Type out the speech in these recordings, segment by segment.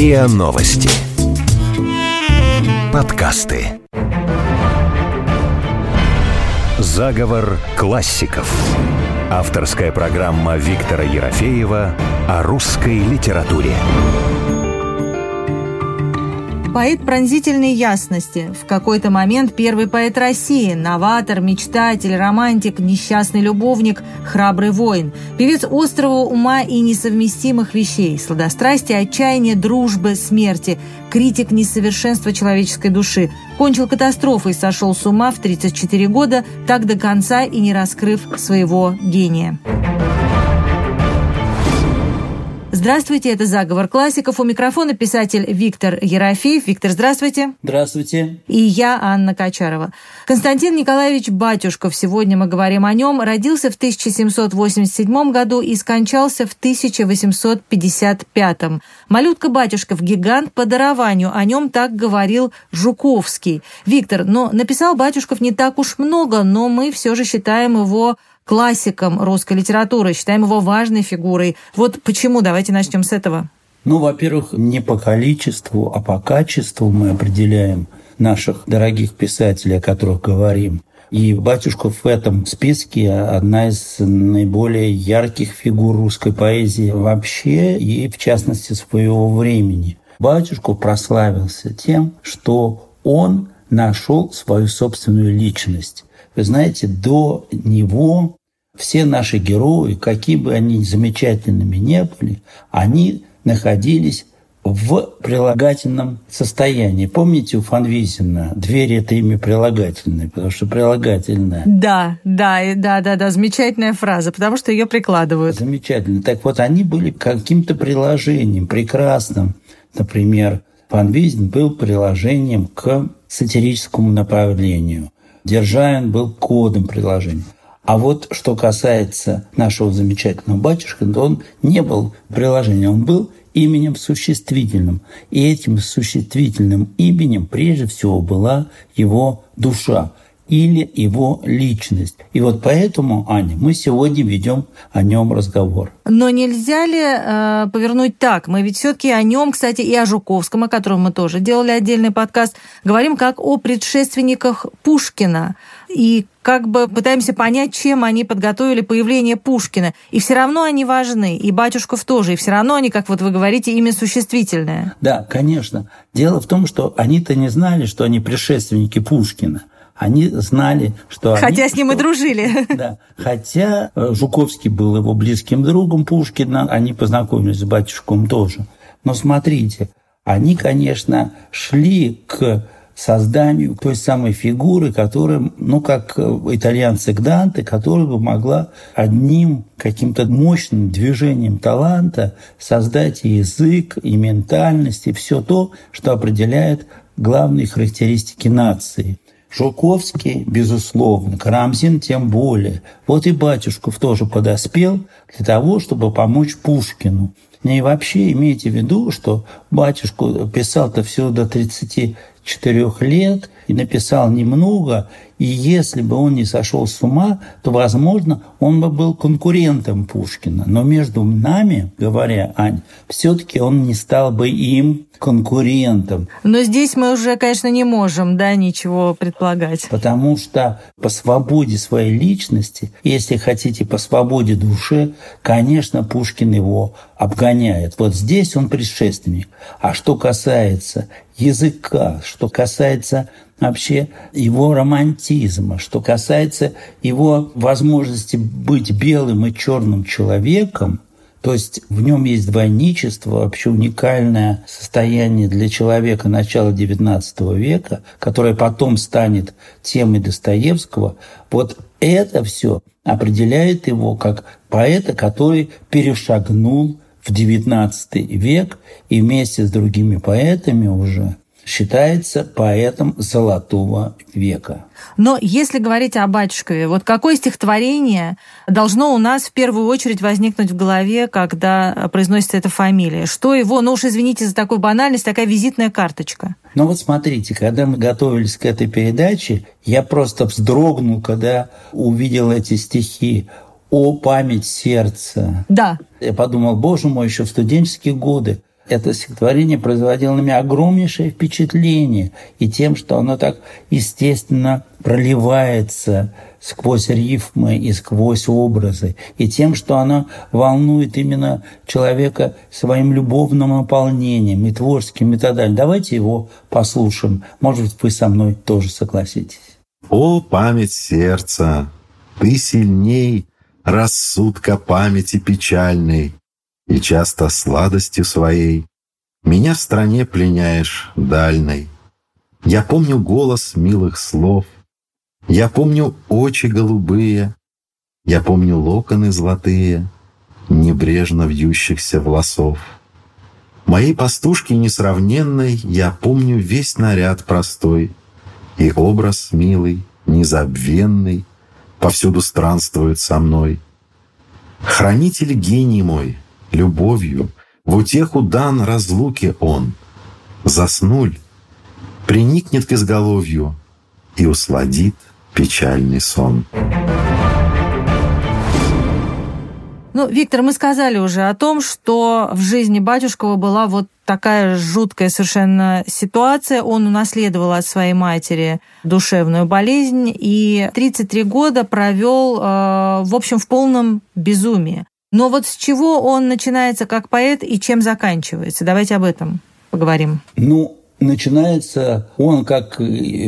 РИА Новости. Подкасты. Заговор классиков. Авторская программа Виктора Ерофеева о русской литературе. Поэт пронзительной ясности. В какой-то момент первый поэт России, новатор, мечтатель, романтик, несчастный любовник, храбрый воин. Певец острого ума и несовместимых вещей, сладострастия, отчаяния, дружбы, смерти. Критик несовершенства человеческой души. Кончил катастрофой, сошел с ума в 34 года, так до конца и не раскрыв своего гения. Здравствуйте, это «Заговор классиков». У микрофона писатель Виктор Ерофеев. Виктор, здравствуйте. Здравствуйте. И я, Анна Качарова. Константин Николаевич Батюшков, сегодня мы говорим о нем, родился в 1787 году и скончался в 1855. Малютка Батюшков – гигант по дарованию, о нем так говорил Жуковский. Виктор, но написал Батюшков не так уж много, но мы все же считаем его классиком русской литературы, считаем его важной фигурой. Вот почему? Давайте начнем с этого. Ну, во-первых, не по количеству, а по качеству мы определяем наших дорогих писателей, о которых говорим. И Батюшков в этом списке одна из наиболее ярких фигур русской поэзии вообще и, в частности, своего времени. Батюшков прославился тем, что он нашел свою собственную личность. Вы знаете, до него все наши герои, какие бы они замечательными не были, они находились в прилагательном состоянии. Помните у Фанвизина «Дверь» — это имя прилагательное, потому что прилагательное. Да, да, да, да, да, замечательная фраза, потому что ее прикладывают. Замечательно. Так вот, они были каким-то приложением прекрасным. Например, Фанвизин был приложением к сатирическому направлению. Державин был кодом приложения. А вот что касается нашего замечательного батюшка, то он не был приложением, он был именем существительным. И этим существительным именем прежде всего была его душа или его личность. И вот поэтому, Аня, мы сегодня ведем о нем разговор. Но нельзя ли э, повернуть так? Мы ведь все-таки о нем, кстати, и о Жуковском, о котором мы тоже делали отдельный подкаст, говорим как о предшественниках Пушкина. И как бы пытаемся понять, чем они подготовили появление Пушкина. И все равно они важны, и Батюшков тоже, и все равно они, как вот вы говорите, имя существительное. Да, конечно. Дело в том, что они-то не знали, что они предшественники Пушкина они знали, что Хотя они, с ним что, и дружили. Да. Хотя э, Жуковский был его близким другом Пушкина, они познакомились с батюшком тоже. Но смотрите, они, конечно, шли к созданию той самой фигуры, которая, ну, как э, итальянцы Данте, которая бы могла одним каким-то мощным движением таланта создать и язык, и ментальность, и все то, что определяет главные характеристики нации. Жуковский, безусловно, Карамзин тем более. Вот и Батюшков тоже подоспел для того, чтобы помочь Пушкину. И вообще имейте в виду, что батюшку писал-то всего до 34 лет и написал немного, и если бы он не сошел с ума, то, возможно, он бы был конкурентом Пушкина. Но между нами, говоря, Ань, все-таки он не стал бы им конкурентом. Но здесь мы уже, конечно, не можем, да, ничего предполагать. Потому что по свободе своей личности, если хотите, по свободе души, конечно, Пушкин его обгоняет. Вот здесь он предшественник. А что касается языка, что касается вообще его романтизма, что касается его возможности быть белым и черным человеком, то есть в нем есть двойничество, вообще уникальное состояние для человека начала XIX века, которое потом станет темой Достоевского. Вот это все определяет его как поэта, который перешагнул в XIX век и вместе с другими поэтами уже считается поэтом золотого века. Но если говорить о Батюшкове, вот какое стихотворение должно у нас в первую очередь возникнуть в голове, когда произносится эта фамилия? Что его, ну уж извините за такую банальность, такая визитная карточка? Ну вот смотрите, когда мы готовились к этой передаче, я просто вздрогнул, когда увидел эти стихи «О, память сердца». Да. Я подумал, боже мой, еще в студенческие годы это стихотворение производило на меня огромнейшее впечатление и тем, что оно так естественно проливается сквозь рифмы и сквозь образы, и тем, что оно волнует именно человека своим любовным наполнением и творческим методами. Давайте его послушаем. Может быть, вы со мной тоже согласитесь. О, память сердца, ты сильней рассудка памяти печальной, и часто сладостью своей меня в стране пленяешь дальной. Я помню голос милых слов, я помню очи голубые, я помню локоны золотые, небрежно вьющихся волосов. Моей пастушки несравненной я помню весь наряд простой и образ милый, незабвенный, повсюду странствует со мной. Хранитель гений мой, любовью, в утеху дан разлуки он. Заснуль, приникнет к изголовью и усладит печальный сон. Ну, Виктор, мы сказали уже о том, что в жизни батюшкова была вот такая жуткая совершенно ситуация. Он унаследовал от своей матери душевную болезнь и 33 года провел, э, в общем, в полном безумии. Но вот с чего он начинается как поэт и чем заканчивается? Давайте об этом поговорим. Ну, начинается он, как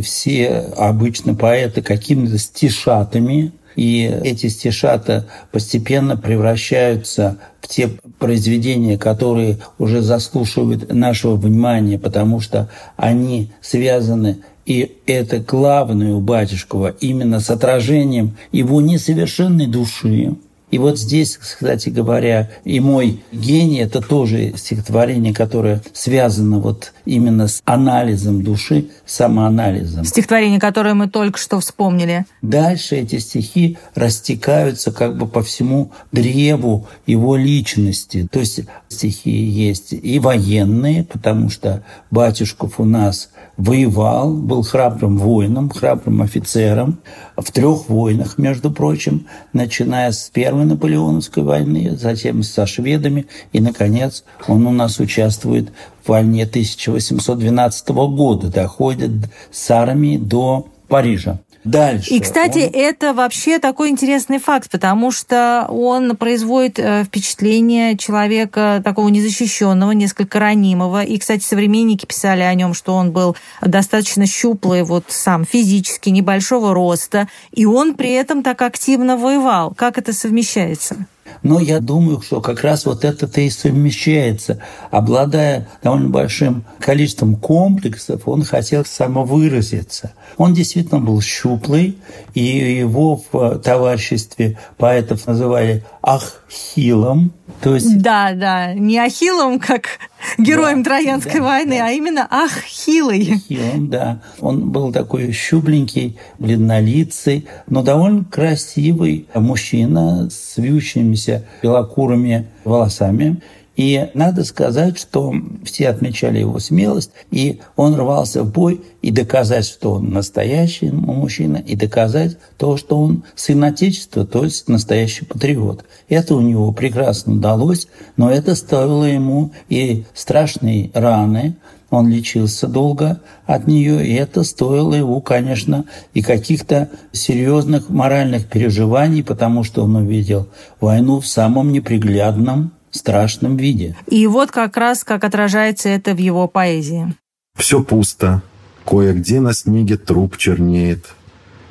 все обычно поэты, какими-то стишатами, и эти стишата постепенно превращаются в те произведения, которые уже заслушивают нашего внимания, потому что они связаны и это главное у Батюшкова именно с отражением его несовершенной души, и вот здесь, кстати говоря, и мой гений – это тоже стихотворение, которое связано вот именно с анализом души, самоанализом. Стихотворение, которое мы только что вспомнили. Дальше эти стихи растекаются как бы по всему древу его личности. То есть стихи есть и военные, потому что Батюшков у нас воевал, был храбрым воином, храбрым офицером в трех войнах, между прочим, начиная с Первой Наполеоновской войны, затем со шведами, и, наконец, он у нас участвует в войне 1812 года, доходит с армией до Парижа. Дальше. И, кстати, он... это вообще такой интересный факт, потому что он производит э, впечатление человека такого незащищенного, несколько ранимого. И, кстати, современники писали о нем, что он был достаточно щуплый, вот сам физически, небольшого роста, и он при этом так активно воевал. Как это совмещается? Но я думаю, что как раз вот это-то и совмещается. Обладая довольно большим количеством комплексов, он хотел самовыразиться. Он действительно был щуплый, и его в товариществе поэтов называли Ахиллом. То есть... Да, да, не Ахиллом, как героем да, Троянской да, войны, да. а именно Ахиллой. Ахиллом, да. Он был такой щупленький, бледнолицый, но довольно красивый мужчина с вьющимися белокурыми волосами. И надо сказать, что все отмечали его смелость, и он рвался в бой и доказать, что он настоящий мужчина, и доказать то, что он сын Отечества, то есть настоящий патриот. Это у него прекрасно удалось, но это стоило ему и страшной раны, он лечился долго от нее, и это стоило его, конечно, и каких-то серьезных моральных переживаний, потому что он увидел войну в самом неприглядном страшном виде. И вот как раз как отражается это в его поэзии. Все пусто. Кое-где на снеге труп чернеет,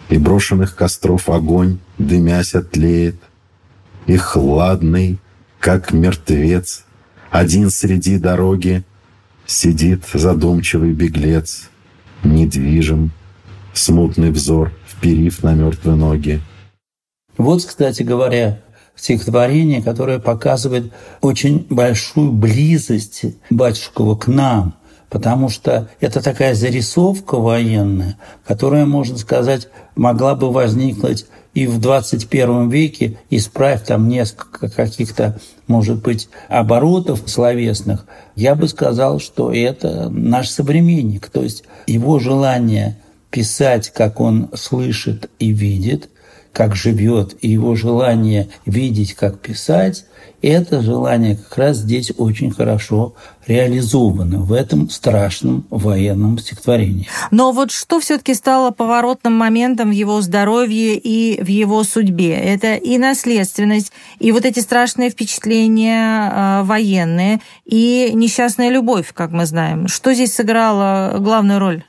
И брошенных костров огонь, дымясь, отлеет. И хладный, как мертвец, Один среди дороги Сидит задумчивый беглец, Недвижим, смутный взор, Вперив на мертвые ноги. Вот, кстати говоря, стихотворение, которое показывает очень большую близость Батюшкова к нам, потому что это такая зарисовка военная, которая, можно сказать, могла бы возникнуть и в 21 веке, исправив там несколько каких-то, может быть, оборотов словесных, я бы сказал, что это наш современник. То есть его желание писать, как он слышит и видит – как живет, и его желание видеть, как писать, это желание как раз здесь очень хорошо реализовано в этом страшном военном стихотворении. Но вот что все-таки стало поворотным моментом в его здоровье и в его судьбе? Это и наследственность, и вот эти страшные впечатления э, военные, и несчастная любовь, как мы знаем. Что здесь сыграло главную роль?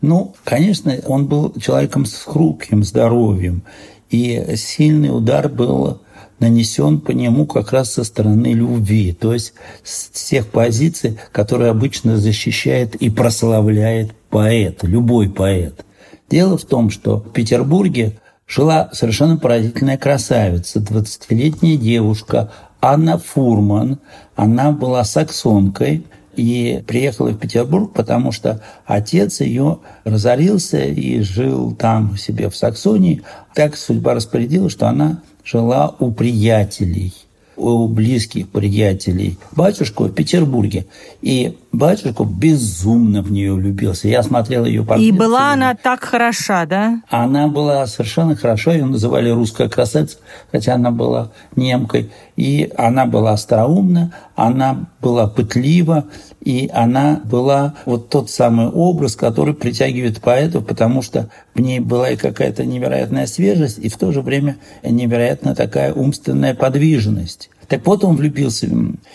Ну, конечно, он был человеком с хрупким здоровьем, и сильный удар был нанесен по нему как раз со стороны любви, то есть с тех позиций, которые обычно защищает и прославляет поэт, любой поэт. Дело в том, что в Петербурге жила совершенно поразительная красавица, 20-летняя девушка Анна Фурман. Она была саксонкой – и приехала в Петербург, потому что отец ее разорился и жил там себе в Саксонии. Так судьба распорядилась, что она жила у приятелей – у близких приятелей батюшку в Петербурге. И батюшка безумно в нее влюбился. Я смотрел ее портрет. И была она так хороша, да? Она была совершенно хороша. Ее называли русская красавица, хотя она была немкой. И она была остроумна, она была пытлива, и она была вот тот самый образ, который притягивает поэтов, потому что в ней была и какая-то невероятная свежесть, и в то же время невероятная такая умственная подвижность. Так вот он влюбился.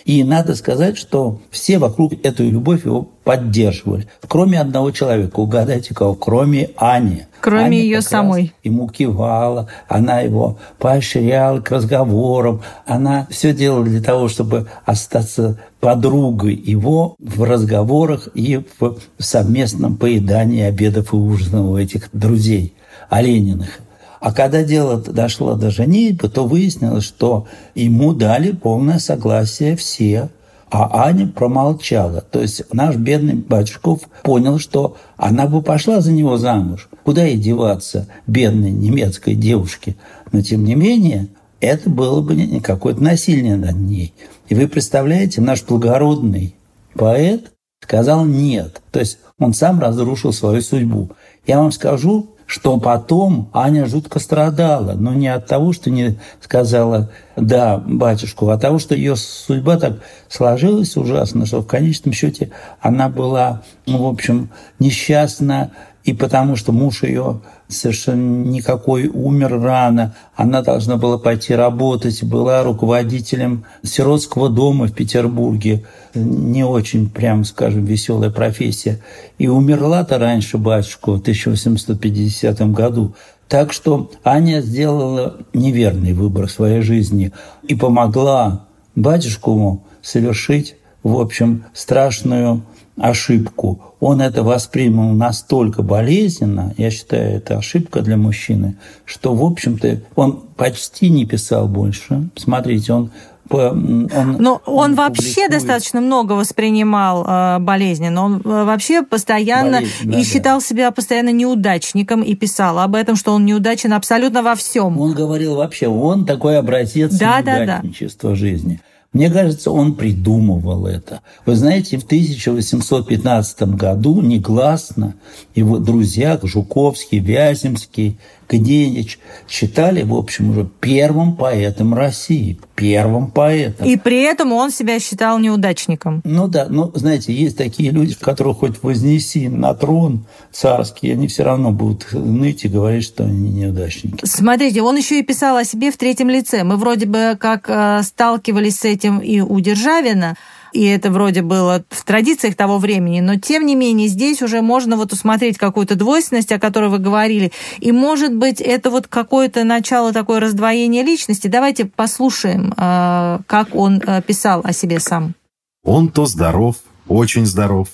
И надо сказать, что все вокруг эту любовь его поддерживали. Кроме одного человека. Угадайте кого? Кроме Ани. Кроме Аня ее самой. Ему кивала, она его поощряла к разговорам. Она все делала для того, чтобы остаться подругой его в разговорах и в совместном поедании обедов и ужинов у этих друзей Олениных. А когда дело дошло до женитьбы, то выяснилось, что ему дали полное согласие все, а Аня промолчала. То есть наш бедный Батюшков понял, что она бы пошла за него замуж. Куда ей деваться, бедной немецкой девушке? Но тем не менее, это было бы не какое-то насилие над ней. И вы представляете, наш благородный поэт сказал «нет». То есть он сам разрушил свою судьбу. Я вам скажу, что потом Аня жутко страдала, но не от того, что не сказала «да, батюшку», а от того, что ее судьба так сложилась ужасно, что в конечном счете она была, ну, в общем, несчастна, и потому что муж ее совершенно никакой умер рано, она должна была пойти работать, была руководителем сиротского дома в Петербурге, не очень, прям скажем, веселая профессия. И умерла-то раньше батюшку в 1850 году. Так что Аня сделала неверный выбор своей жизни и помогла батюшку совершить, в общем, страшную ошибку, он это воспринял настолько болезненно, я считаю, это ошибка для мужчины, что, в общем-то, он почти не писал больше. Смотрите, он он, но он, он вообще достаточно много воспринимал э, болезни, но он э, вообще постоянно Болезнь, да, и считал да. себя постоянно неудачником и писал об этом, что он неудачен абсолютно во всем. Он говорил вообще, он такой образец да, неудачничества да, да. жизни. Мне кажется, он придумывал это. Вы знаете, в 1815 году негласно его друзья Жуковский, Вяземский, Гнедич считали, в общем, уже первым поэтом России. Первым поэтом. И при этом он себя считал неудачником. Ну да, ну, знаете, есть такие люди, которых хоть вознеси на трон царский, они все равно будут ныть и говорить, что они неудачники. Смотрите, он еще и писал о себе в третьем лице. Мы вроде бы как э, сталкивались с этим и у Державина, и это вроде было в традициях того времени, но тем не менее здесь уже можно вот усмотреть какую-то двойственность, о которой вы говорили, и может быть это вот какое-то начало такое раздвоение личности. Давайте послушаем, э, как он э, писал о себе сам. Он то здоров, очень здоров,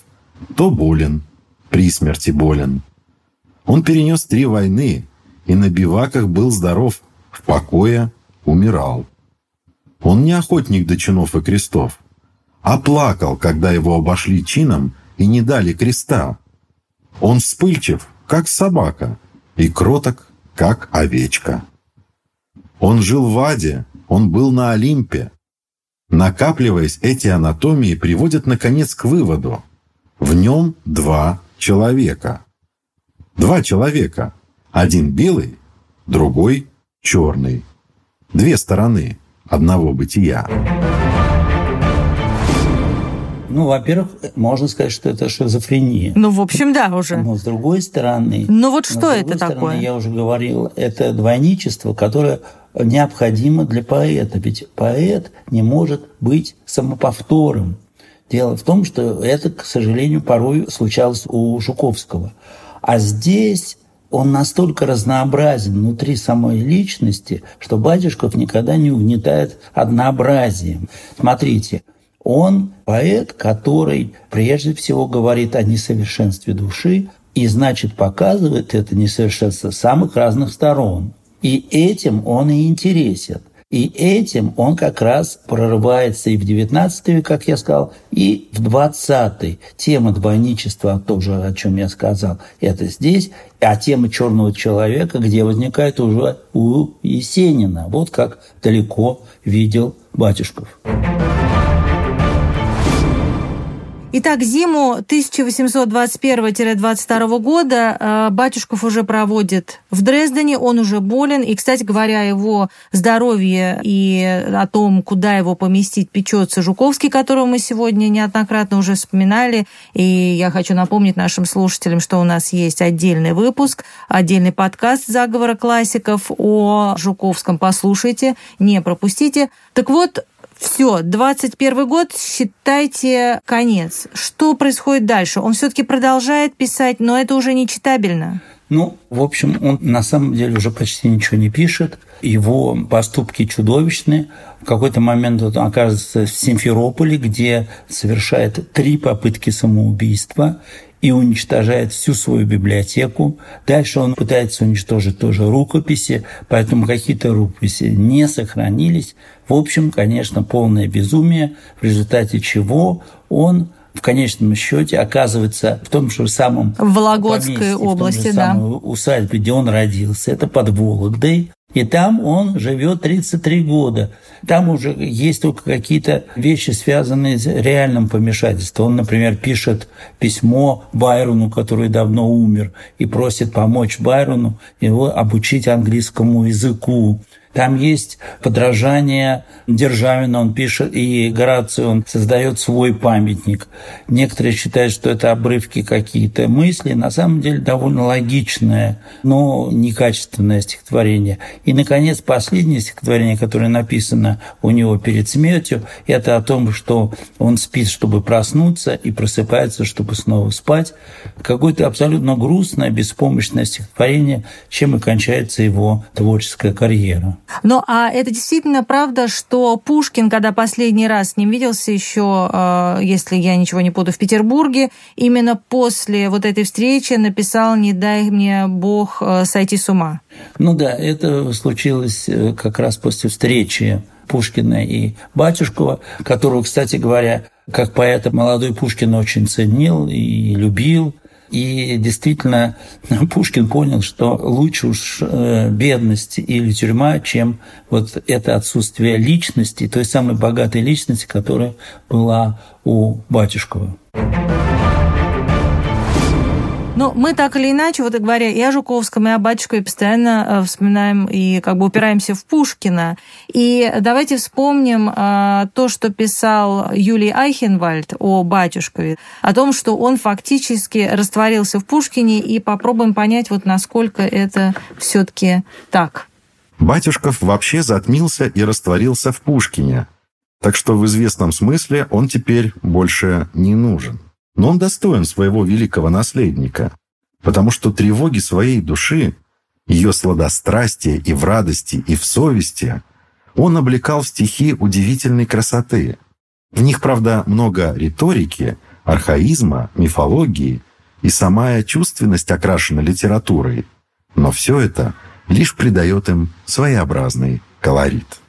то болен, при смерти болен. Он перенес три войны и на биваках был здоров, в покое умирал. Он не охотник до чинов и крестов, оплакал, когда его обошли чином и не дали креста. Он вспыльчив, как собака, и кроток, как овечка. Он жил в аде, он был на Олимпе. Накапливаясь, эти анатомии приводят, наконец, к выводу. В нем два человека. Два человека. Один белый, другой черный. Две стороны одного бытия. Ну, во-первых, можно сказать, что это шизофрения. Ну, в общем, да, уже. Но с другой стороны... Ну, вот что это стороны, такое? Я уже говорил, это двойничество, которое необходимо для поэта. Ведь поэт не может быть самоповтором. Дело в том, что это, к сожалению, порой случалось у Жуковского. А здесь он настолько разнообразен внутри самой личности, что Батюшков никогда не угнетает однообразием. Смотрите, он поэт, который прежде всего говорит о несовершенстве души и, значит, показывает это несовершенство с самых разных сторон. И этим он и интересен. И этим он как раз прорывается и в XIX век, как я сказал, и в XX. Тема двойничества, тоже о чем я сказал, это здесь. А тема черного человека, где возникает уже у Есенина. Вот как далеко видел Батюшков. Итак, зиму 1821-22 года э, Батюшков уже проводит в Дрездене, он уже болен, и, кстати говоря, его здоровье и о том, куда его поместить, печется Жуковский, которого мы сегодня неоднократно уже вспоминали, и я хочу напомнить нашим слушателям, что у нас есть отдельный выпуск, отдельный подкаст «Заговора классиков» о Жуковском, послушайте, не пропустите. Так вот, все, 21 год, считайте конец. Что происходит дальше? Он все-таки продолжает писать, но это уже не читабельно. Ну, в общем, он на самом деле уже почти ничего не пишет. Его поступки чудовищны. В какой-то момент он оказывается в Симферополе, где совершает три попытки самоубийства и уничтожает всю свою библиотеку. Дальше он пытается уничтожить тоже рукописи, поэтому какие-то рукописи не сохранились. В общем, конечно, полное безумие, в результате чего он в конечном счете оказывается в том же самом в Вологодской области, да. усадьбе, где он родился, это под Вологдой. И там он живет 33 года. Там уже есть только какие-то вещи, связанные с реальным помешательством. Он, например, пишет письмо Байрону, который давно умер, и просит помочь Байрону его обучить английскому языку. Там есть подражание Державина, он пишет, и Гораций, он создает свой памятник. Некоторые считают, что это обрывки какие-то мысли. На самом деле довольно логичное, но некачественное стихотворение. И, наконец, последнее стихотворение, которое написано у него перед смертью, это о том, что он спит, чтобы проснуться, и просыпается, чтобы снова спать. Какое-то абсолютно грустное, беспомощное стихотворение, чем и кончается его творческая карьера. Ну, а это действительно правда, что Пушкин, когда последний раз с ним виделся еще, э, если я ничего не путаю, в Петербурге, именно после вот этой встречи написал «Не дай мне Бог э, сойти с ума». Ну да, это случилось э, как раз после встречи Пушкина и Батюшкова, которого, кстати говоря, как поэта молодой Пушкин очень ценил и любил. И действительно Пушкин понял, что лучше уж э, бедность или тюрьма, чем вот это отсутствие личности, той самой богатой личности, которая была у Батюшкова. Но мы так или иначе, вот говоря и о Жуковском, и о Батюшкове, постоянно э, вспоминаем и как бы упираемся в Пушкина. И давайте вспомним э, то, что писал Юлий Айхенвальд о Батюшкове, о том, что он фактически растворился в Пушкине, и попробуем понять, вот насколько это все-таки так. Батюшков вообще затмился и растворился в Пушкине. Так что в известном смысле он теперь больше не нужен. Но он достоин своего великого наследника, потому что тревоги своей души, ее сладострастие и в радости, и в совести, он облекал в стихи удивительной красоты. В них, правда, много риторики, архаизма, мифологии, и самая чувственность окрашена литературой. Но все это лишь придает им своеобразный колорит.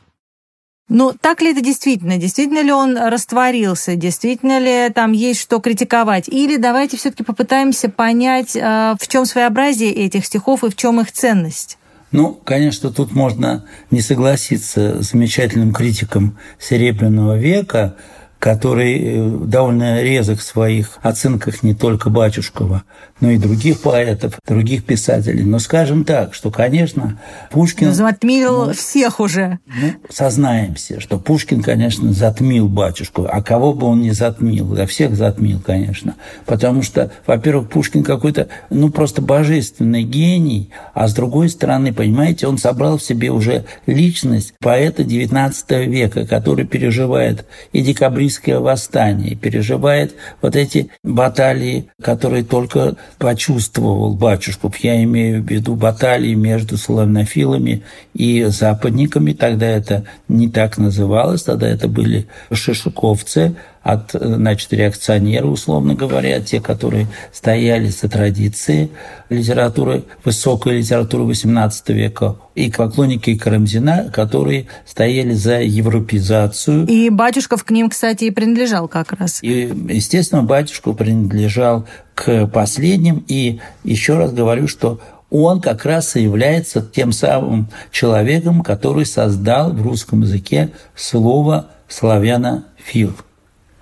Ну, так ли это действительно? Действительно ли он растворился? Действительно ли там есть что критиковать? Или давайте все-таки попытаемся понять, э, в чем своеобразие этих стихов и в чем их ценность? Ну, конечно, тут можно не согласиться с замечательным критиком Серебряного века, который э, довольно резок в своих оценках не только Батюшкова, но и других поэтов, других писателей. Но скажем так, что, конечно, Пушкин... Ну, затмил ну, всех уже. Ну, сознаемся, что Пушкин, конечно, затмил батюшку. А кого бы он не затмил? Да всех затмил, конечно. Потому что, во-первых, Пушкин какой-то, ну, просто божественный гений, а с другой стороны, понимаете, он собрал в себе уже личность поэта XIX века, который переживает и декабристское восстание, переживает вот эти баталии, которые только почувствовал батюшку. Я имею в виду баталии между славянофилами и западниками. Тогда это не так называлось, тогда это были шишуковцы, от, значит, реакционеры, условно говоря, те, которые стояли за традицией литературы, высокой литературы XVIII века, и поклонники Карамзина, которые стояли за европеизацию. И Батюшков к ним, кстати, и принадлежал как раз. И, естественно, Батюшку принадлежал к последним. И еще раз говорю, что он как раз и является тем самым человеком, который создал в русском языке слово «славянофил».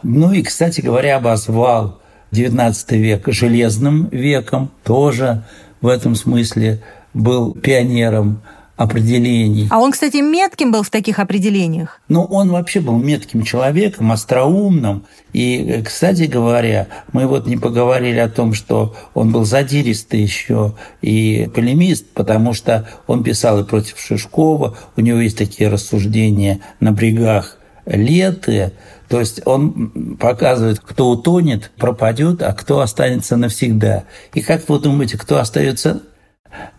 Ну и, кстати говоря, обозвал XIX век железным веком, тоже в этом смысле был пионером определений. А он, кстати, метким был в таких определениях? Ну, он вообще был метким человеком, остроумным. И, кстати говоря, мы вот не поговорили о том, что он был задиристый еще и полемист, потому что он писал и против Шишкова, у него есть такие рассуждения на брегах Леты, то есть он показывает, кто утонет, пропадет, а кто останется навсегда. И как вы думаете, кто остается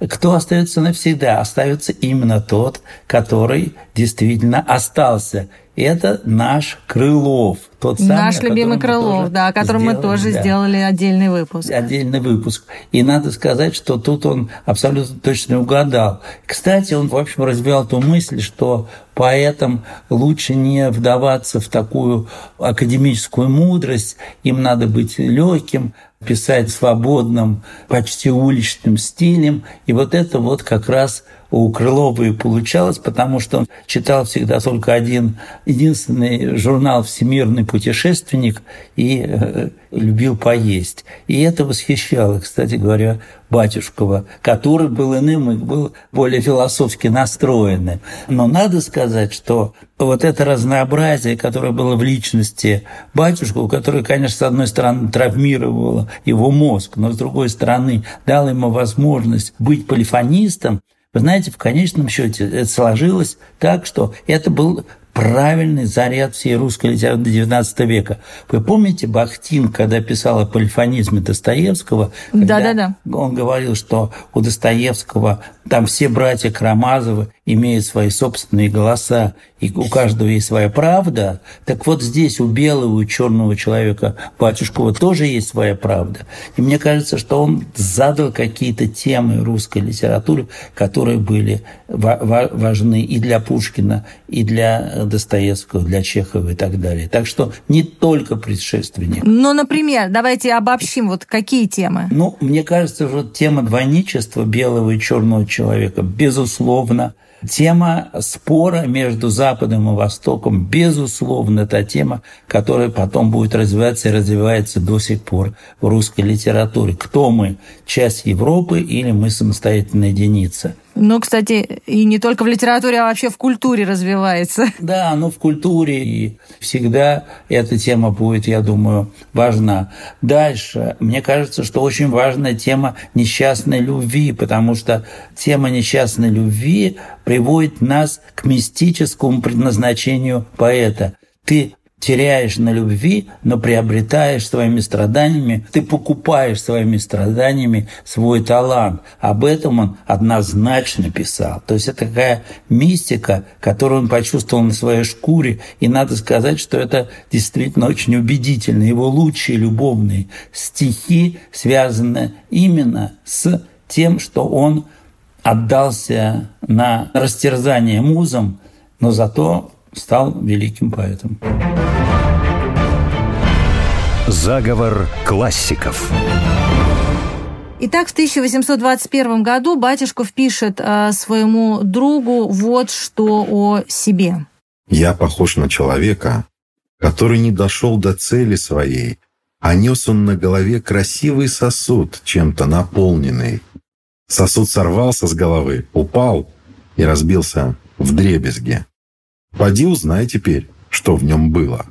кто остается навсегда? Остается именно тот, который действительно остался это наш Крылов. Тот самый, наш любимый Крылов, да, о котором сделали, мы тоже да, сделали отдельный выпуск. Отдельный выпуск. И надо сказать, что тут он абсолютно точно угадал. Кстати, он, в общем, развивал ту мысль, что поэтам лучше не вдаваться в такую академическую мудрость, им надо быть легким, писать свободным, почти уличным стилем. И вот это вот как раз у Крылова и получалось, потому что он читал всегда только один, единственный журнал «Всемирный путешественник» и э, любил поесть. И это восхищало, кстати говоря, Батюшкова, который был иным и был более философски настроенным. Но надо сказать, что вот это разнообразие, которое было в личности Батюшкова, которое, конечно, с одной стороны травмировало его мозг, но с другой стороны дало ему возможность быть полифонистом, вы знаете, в конечном счете это сложилось так, что это был правильный заряд всей русской литературы XIX века. Вы помните Бахтин, когда писал о полифонизме Достоевского? Да, да, да. Он говорил, что у Достоевского там все братья Карамазовы имеют свои собственные голоса, и у каждого есть своя правда. Так вот здесь у белого, у черного человека Батюшкова тоже есть своя правда. И мне кажется, что он задал какие-то темы русской литературы, которые были важны и для Пушкина, и для Достоевского, для Чехова и так далее. Так что не только предшественник. Ну, например, давайте обобщим, вот какие темы? Ну, мне кажется, что тема двойничества белого и черного человека, безусловно, Тема спора между Западом и Востоком, безусловно, это тема, которая потом будет развиваться и развивается до сих пор в русской литературе. Кто мы? Часть Европы или мы самостоятельная единица? Ну, кстати, и не только в литературе, а вообще в культуре развивается. Да, ну в культуре и всегда эта тема будет, я думаю, важна. Дальше, мне кажется, что очень важная тема несчастной любви, потому что тема несчастной любви приводит нас к мистическому предназначению поэта. Ты теряешь на любви, но приобретаешь своими страданиями, ты покупаешь своими страданиями свой талант. Об этом он однозначно писал. То есть это такая мистика, которую он почувствовал на своей шкуре, и надо сказать, что это действительно очень убедительно. Его лучшие любовные стихи связаны именно с тем, что он отдался на растерзание музам, но зато стал великим поэтом. Заговор классиков. Итак, в 1821 году Батюшков пишет э, своему другу вот что о себе. «Я похож на человека, который не дошел до цели своей, а нес он на голове красивый сосуд, чем-то наполненный. Сосуд сорвался с головы, упал и разбился в дребезге. Поди узнай теперь, что в нем было.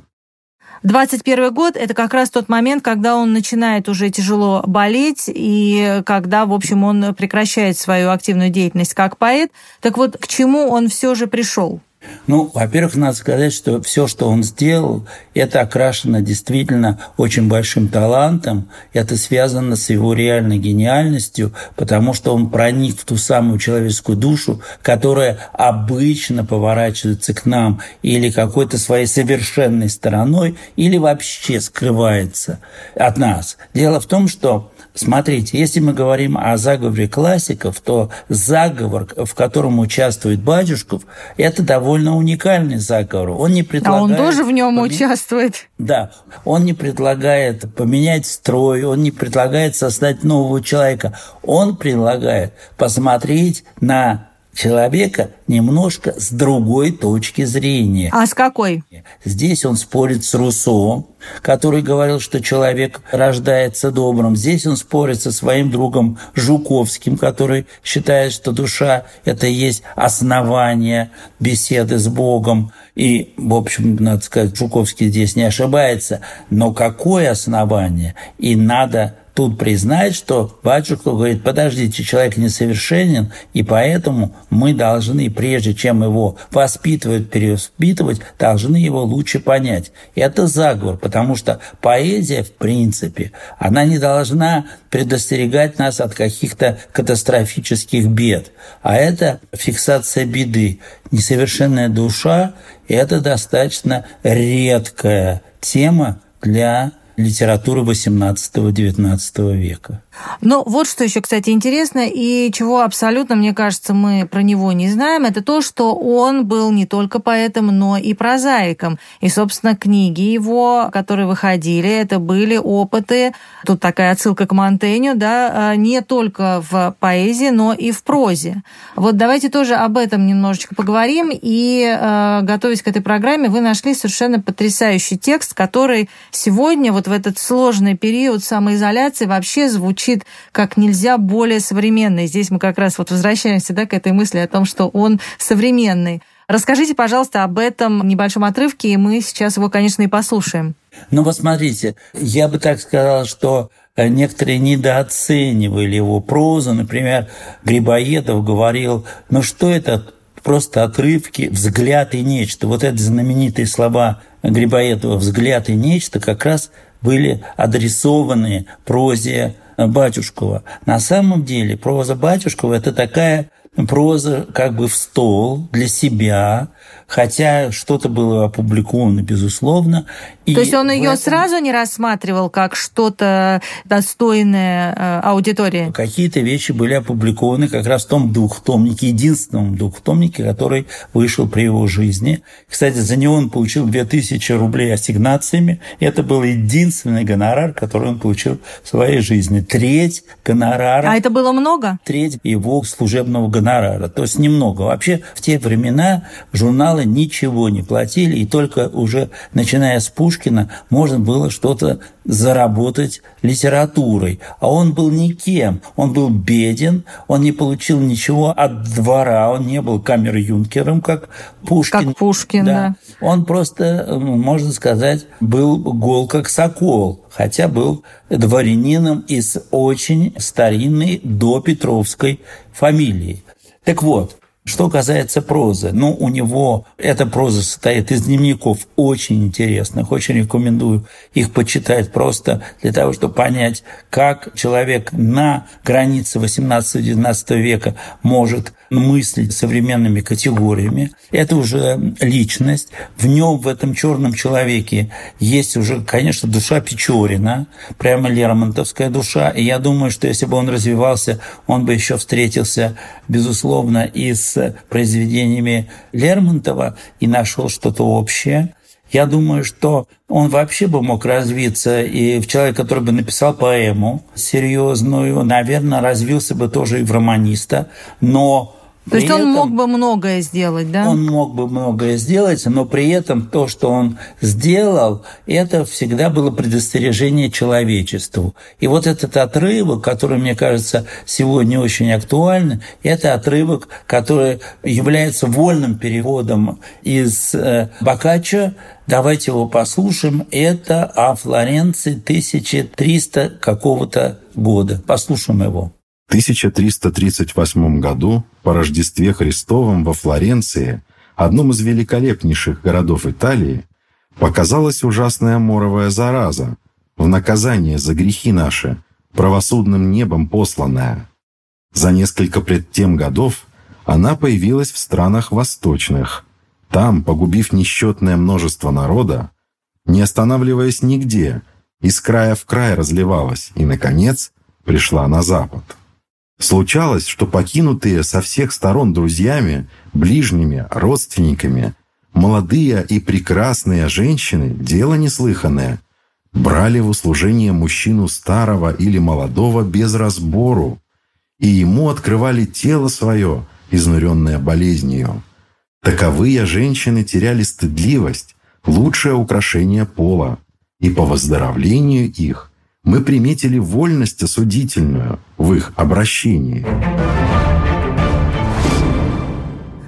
21 год – это как раз тот момент, когда он начинает уже тяжело болеть, и когда, в общем, он прекращает свою активную деятельность как поэт. Так вот, к чему он все же пришел? Ну, во-первых, надо сказать, что все, что он сделал, это окрашено действительно очень большим талантом. Это связано с его реальной гениальностью, потому что он проник в ту самую человеческую душу, которая обычно поворачивается к нам или какой-то своей совершенной стороной, или вообще скрывается от нас. Дело в том, что Смотрите, если мы говорим о заговоре классиков, то заговор, в котором участвует Бадюшков, это довольно уникальный заговор. Он не предлагает... А он тоже в нем помен... участвует? Да. Он не предлагает поменять строй, он не предлагает создать нового человека. Он предлагает посмотреть на человека немножко с другой точки зрения. А с какой? Здесь он спорит с Руссо, который говорил, что человек рождается добрым. Здесь он спорит со своим другом Жуковским, который считает, что душа – это и есть основание беседы с Богом. И, в общем, надо сказать, Жуковский здесь не ошибается. Но какое основание? И надо тут признать, что батюшка говорит, подождите, человек несовершенен, и поэтому мы должны, прежде чем его воспитывать, перевоспитывать, должны его лучше понять. Это заговор, потому что поэзия, в принципе, она не должна предостерегать нас от каких-то катастрофических бед, а это фиксация беды. Несовершенная душа – это достаточно редкая тема для литературы XVIII-XIX века. Ну, вот что еще, кстати, интересно, и чего абсолютно, мне кажется, мы про него не знаем, это то, что он был не только поэтом, но и прозаиком. И, собственно, книги его, которые выходили, это были опыты, тут такая отсылка к Монтеню, да, а, не только в поэзии, но и в прозе. Вот давайте тоже об этом немножечко поговорим. И, а, готовясь к этой программе, вы нашли совершенно потрясающий текст, который сегодня, вот в этот сложный период самоизоляции, вообще звучит звучит как нельзя более современный. Здесь мы как раз вот возвращаемся да, к этой мысли о том, что он современный. Расскажите, пожалуйста, об этом небольшом отрывке, и мы сейчас его, конечно, и послушаем. Ну вот смотрите, я бы так сказал, что э, некоторые недооценивали его прозу. Например, Грибоедов говорил, ну что это просто отрывки, взгляд и нечто. Вот это знаменитые слова Грибоедова «взгляд и нечто» как раз были адресованы прозе Батюшкова. На самом деле проза Батюшкова – это такая проза как бы в стол для себя, хотя что-то было опубликовано, безусловно. И То есть он ее этом... сразу не рассматривал как что-то достойное э, аудитории? Какие-то вещи были опубликованы как раз в том двухтомнике, единственном двухтомнике, который вышел при его жизни. Кстати, за него он получил 2000 рублей ассигнациями. Это был единственный гонорар, который он получил в своей жизни. Треть гонорара. А это было много? Треть его служебного гонорара. То есть немного. Вообще в те времена журналы журналы ничего не платили, и только уже начиная с Пушкина можно было что-то заработать литературой. А он был никем, он был беден, он не получил ничего от двора, он не был камер-юнкером, как Пушкин. Как Пушкин, да. да. Он просто, можно сказать, был гол как сокол, хотя был дворянином из очень старинной до Петровской фамилии. Так вот, что касается прозы, ну, у него эта проза состоит из дневников очень интересных, очень рекомендую их почитать просто для того, чтобы понять, как человек на границе 18-19 века может мыслить современными категориями. Это уже личность. В нем, в этом черном человеке, есть уже, конечно, душа Печорина, прямо Лермонтовская душа. И я думаю, что если бы он развивался, он бы еще встретился, безусловно, и с произведениями Лермонтова и нашел что-то общее. Я думаю, что он вообще бы мог развиться, и в человек, который бы написал поэму серьезную, наверное, развился бы тоже и в романиста, но То есть он этом, мог бы многое сделать, да? Он мог бы многое сделать, но при этом то, что он сделал, это всегда было предостережение человечеству. И вот этот отрывок, который, мне кажется, сегодня очень актуальный, это отрывок, который является вольным переводом из э, Бокаччо. Давайте его послушаем. Это о Флоренции 1300 какого-то года. Послушаем его. 1338 году, по Рождестве Христовом во Флоренции, одном из великолепнейших городов Италии, показалась ужасная моровая зараза, в наказание за грехи наши, правосудным небом посланная. За несколько пред тем годов она появилась в странах восточных. Там, погубив несчетное множество народа, не останавливаясь нигде, из края в край разливалась и, наконец, пришла на запад. Случалось, что покинутые со всех сторон друзьями, ближними, родственниками, молодые и прекрасные женщины, дело неслыханное, брали в услужение мужчину старого или молодого без разбору, и ему открывали тело свое, изнуренное болезнью. Таковые женщины теряли стыдливость, лучшее украшение пола, и по выздоровлению их мы приметили вольность осудительную в их обращении.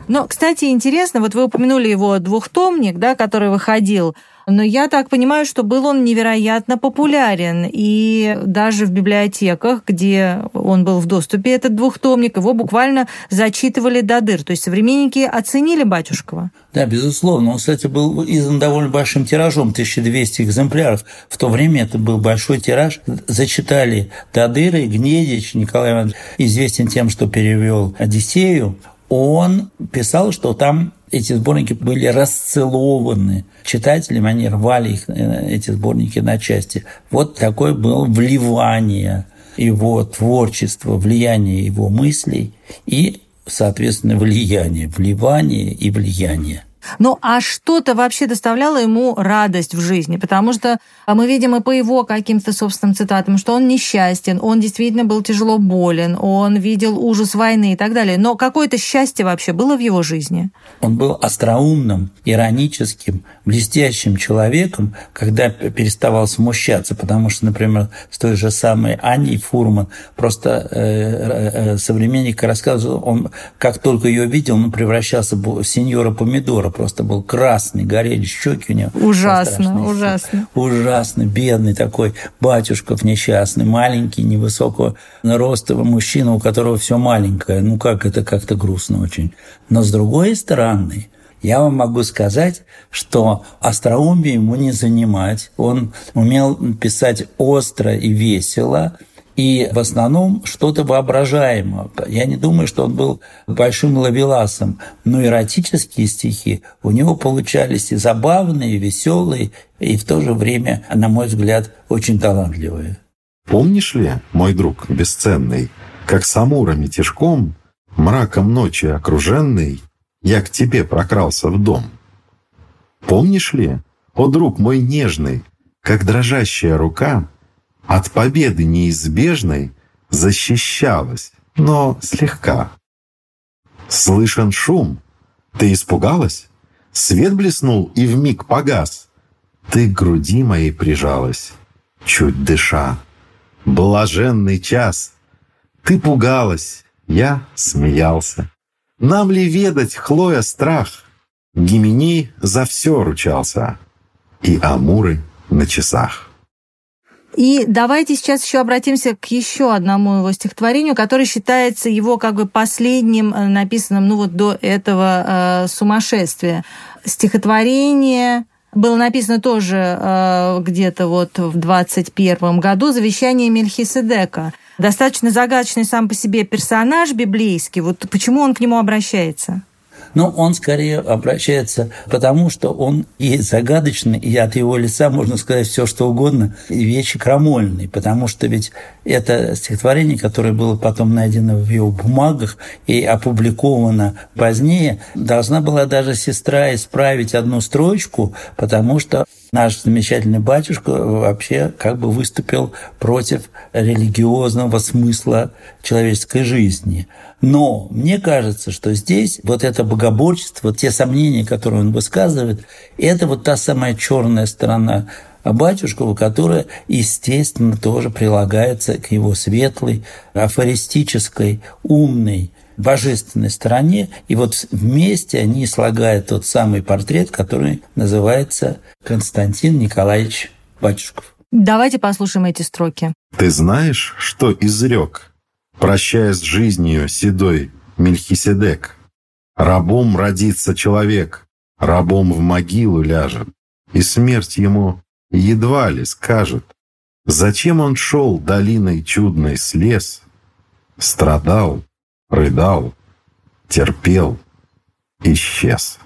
Но, кстати, интересно, вот вы упомянули его двухтомник, да, который выходил но я так понимаю, что был он невероятно популярен. И даже в библиотеках, где он был в доступе, этот двухтомник, его буквально зачитывали до дыр. То есть современники оценили Батюшкова. Да, безусловно. Он, кстати, был издан довольно большим тиражом, 1200 экземпляров. В то время это был большой тираж. Зачитали Дадыры, Гнедич, Николай Иванович известен тем, что перевел Одиссею. Он писал, что там эти сборники были расцелованы читателям, они рвали их, э, эти сборники на части. Вот такое было вливание его творчества, влияние его мыслей и, соответственно, влияние, вливание и влияние. Ну, а что-то вообще доставляло ему радость в жизни? Потому что а, мы видим и по его каким-то собственным цитатам, что он несчастен, он действительно был тяжело болен, он видел ужас войны и так далее. Но какое-то счастье вообще было в его жизни? Он был остроумным, ироническим, блестящим человеком, когда переставал смущаться, потому что, например, с той же самой Аней Фурман, просто э, э, современник рассказывал, он как только ее видел, он превращался в сеньора помидора, просто был красный, горели щеки у него. Ужасно, ужасно. Ужасно, бедный такой батюшков несчастный, маленький, невысокого роста мужчина, у которого все маленькое. Ну как, это как-то грустно очень. Но с другой стороны, я вам могу сказать, что остроумие ему не занимать. Он умел писать остро и весело – и в основном что-то воображаемое. Я не думаю, что он был большим лавеласом, но эротические стихи у него получались и забавные, и веселые, и в то же время, на мой взгляд, очень талантливые. Помнишь ли, мой друг бесценный, как с амурами тяжком, мраком ночи окруженный, я к тебе прокрался в дом? Помнишь ли, о друг мой нежный, как дрожащая рука от победы неизбежной защищалась, но слегка. Слышен шум. Ты испугалась? Свет блеснул и вмиг погас. Ты к груди моей прижалась, чуть дыша. Блаженный час. Ты пугалась, я смеялся. Нам ли ведать, Хлоя, страх? Гименей за все ручался, и Амуры на часах. И давайте сейчас еще обратимся к еще одному его стихотворению, которое считается его как бы последним э, написанным, ну вот до этого э, сумасшествия. Стихотворение было написано тоже э, где-то вот в 21 году «Завещание Мельхиседека». Достаточно загадочный сам по себе персонаж библейский. Вот почему он к нему обращается? Но он скорее обращается, потому что он и загадочный, и от его лица можно сказать все, что угодно, и вещи крамольные, потому что ведь это стихотворение, которое было потом найдено в его бумагах и опубликовано позднее, должна была даже сестра исправить одну строчку, потому что наш замечательный батюшка вообще как бы выступил против религиозного смысла человеческой жизни. Но мне кажется, что здесь вот это богоборчество, те сомнения, которые он высказывает, это вот та самая черная сторона Батюшкова, которая, естественно, тоже прилагается к его светлой, афористической, умной, божественной стороне. И вот вместе они слагают тот самый портрет, который называется Константин Николаевич Батюшков. Давайте послушаем эти строки. «Ты знаешь, что изрек, прощая с жизнью седой Мельхиседек? Рабом родится человек, рабом в могилу ляжет, и смерть ему едва ли скажет, зачем он шел долиной чудной слез, страдал, рыдал, терпел, исчез.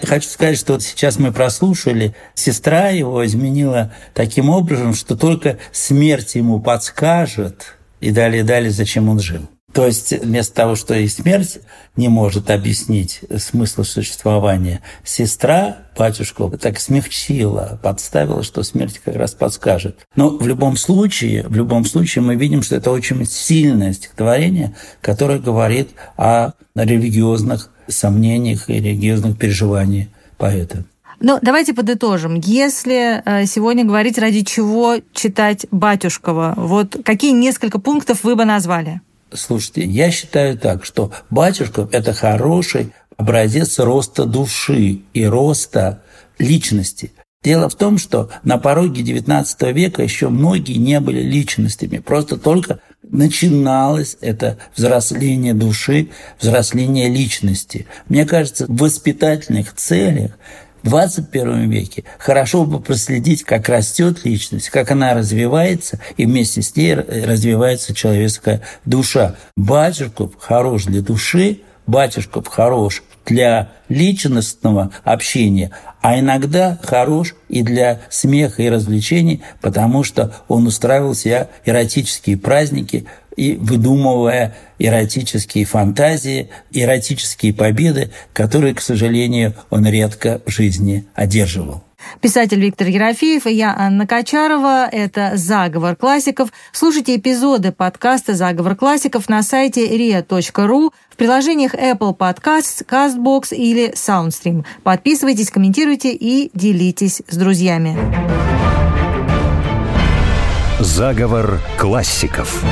Я хочу сказать, что вот сейчас мы прослушали, сестра его изменила таким образом, что только смерть ему подскажет, и далее, далее, зачем он жил. То есть вместо того, что и смерть не может объяснить смысл существования, сестра батюшку так смягчила, подставила, что смерть как раз подскажет. Но в любом случае, в любом случае мы видим, что это очень сильное стихотворение, которое говорит о религиозных сомнениях и религиозных переживаниях поэта. Ну, давайте подытожим. Если э, сегодня говорить, ради чего читать Батюшкова, вот какие несколько пунктов вы бы назвали? Слушайте, я считаю так, что батюшка – это хороший образец роста души и роста личности. Дело в том, что на пороге XIX века еще многие не были личностями, просто только начиналось это взросление души, взросление личности. Мне кажется, в воспитательных целях 21 веке хорошо бы проследить, как растет личность, как она развивается, и вместе с ней развивается человеческая душа. Батюшков хорош для души, батюшков хорош для личностного общения, а иногда хорош и для смеха и развлечений, потому что он устраивал себе эротические праздники, и выдумывая эротические фантазии, эротические победы, которые, к сожалению, он редко в жизни одерживал. Писатель Виктор Ерофеев и я, Анна Качарова. Это «Заговор классиков». Слушайте эпизоды подкаста «Заговор классиков» на сайте ria.ru, в приложениях Apple Podcasts, CastBox или SoundStream. Подписывайтесь, комментируйте и делитесь с друзьями. «Заговор классиков».